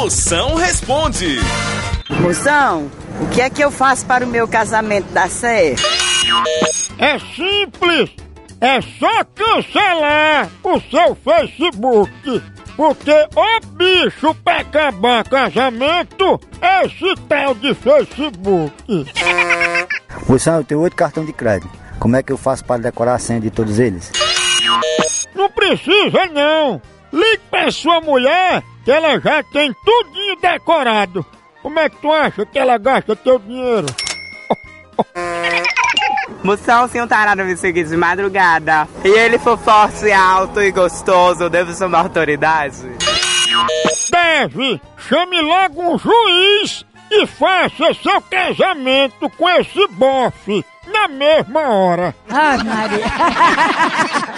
Moção responde. Moção, o que é que eu faço para o meu casamento dar certo? É simples. É só cancelar o seu Facebook. Porque o bicho pra acabar casamento é esse tal de Facebook. Moção, eu tenho oito cartões de crédito. Como é que eu faço para decorar a senha de todos eles? Não precisa não. Ligue pra sua mulher que ela já tem tudinho decorado. Como é que tu acha que ela gasta teu dinheiro? Moção, se um tarado me seguir de madrugada e ele for forte, alto e gostoso, eu devo ser uma autoridade? Deve! Chame logo um juiz e faça seu casamento com esse bofe na mesma hora. Ai, Maria.